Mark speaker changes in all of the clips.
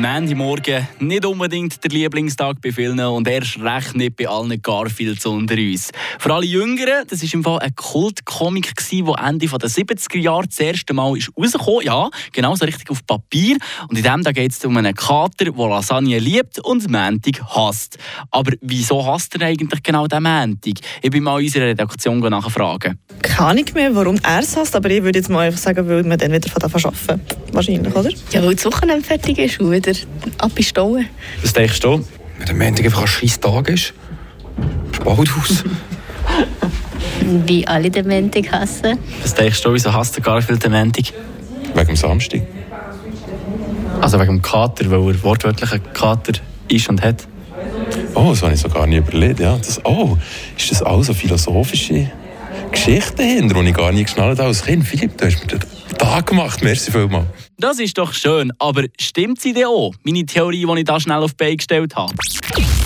Speaker 1: Mandy Morgen nicht unbedingt der Lieblingstag bei vielen und erst recht nicht bei allen Garfields unter uns. Für alle Jüngeren, das war im Fall ein Kultcomic, der Ende der 70er Jahre das erste Mal ist rausgekommen Ja, genau so richtig auf Papier. Und in dem geht es um einen Kater, der Lasagne liebt und Mantig hasst. Aber wieso hasst er eigentlich genau den Mantig? Ich bin mal unserer Redaktion nachfragen.
Speaker 2: Keine Ahnung mehr, warum er es hasst, aber ich würde jetzt mal einfach sagen, weil man dann wieder von arbeiten Wahrscheinlich, oder?
Speaker 3: Ja, weil das Wochenende fertig ist und wieder ab in Stauen.
Speaker 1: Was denkst du?
Speaker 4: Wenn der Montag einfach ein scheiß Tag ist. Spalt aus.
Speaker 3: Wie alle den Montag hassen.
Speaker 1: Was denkst du, wieso hasst der Garfield den Montag?
Speaker 4: Wegen dem Samstag.
Speaker 1: Also wegen dem Kater, weil er wortwörtlich ein Kater ist und hat.
Speaker 4: Oh, das habe ich so gar nicht überlegt. Ja, das, oh, ist das auch so philosophische Geschichten hinter, die ich gar nicht geschnallt habe als Kind? Philipp, du hast mir den Tag gemacht. Merci vielmals.
Speaker 1: Das ist doch schön, aber stimmt sie denn auch? Meine Theorie, die ich da schnell auf die Beine gestellt habe.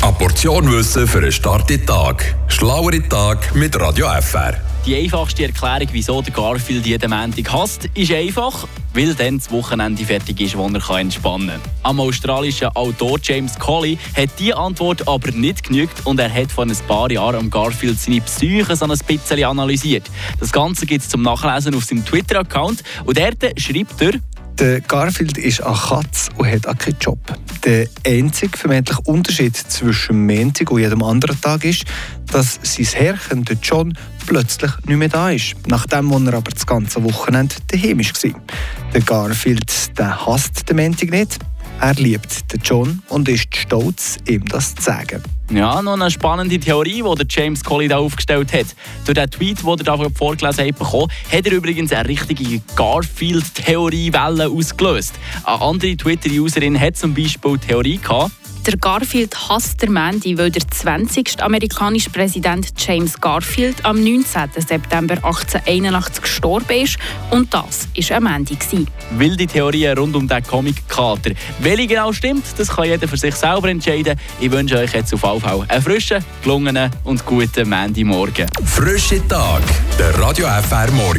Speaker 5: Eine Portion Wissen für einen starken Tag. Schlauere Tag mit Radio FR.
Speaker 1: Die einfachste Erklärung, wieso der Garfield jeden Montag hasst, ist einfach, weil dann das Wochenende fertig ist, wo er entspannen kann. Am australischen Autor James Colley hat diese Antwort aber nicht genügt und er hat vor ein paar Jahren am Garfield seine Psyche so ein bisschen analysiert. Das Ganze gibt es zum Nachlesen auf seinem Twitter-Account und dort schreibt er,
Speaker 6: der Garfield ist eine Katze und hat auch keinen Job. Der einzige vermeintliche Unterschied zwischen Montag und jedem anderen Tag ist, dass sein Herrchen, der John, plötzlich nicht mehr da ist, nachdem er aber das ganze Wochenende daheim war. Der Garfield der hasst den Montag nicht, er liebt den John und ist stolz, ihm das zu sagen.
Speaker 1: Ja, noch eine spannende Theorie, die James Colley da aufgestellt hat. Durch den Tweet, den er da vorgelesen hat, bekommen, hat er übrigens eine richtige Garfield-Theoriewelle ausgelöst. Eine andere Twitter-Userin hat zum Beispiel Theorie gehabt,
Speaker 7: der Garfield hasst der Mandy, weil der 20. amerikanische Präsident James Garfield am 19. September 1881 gestorben ist. Und das war ein Mandy.
Speaker 1: Wilde Theorien rund um den Comic-Kater. Welche genau stimmt, das kann jeder für sich selber entscheiden. Ich wünsche euch jetzt auf jeden Fall einen frischen, gelungenen und guten Mandy-Morgen.
Speaker 5: Frische Tag, der Radio FR Morgen.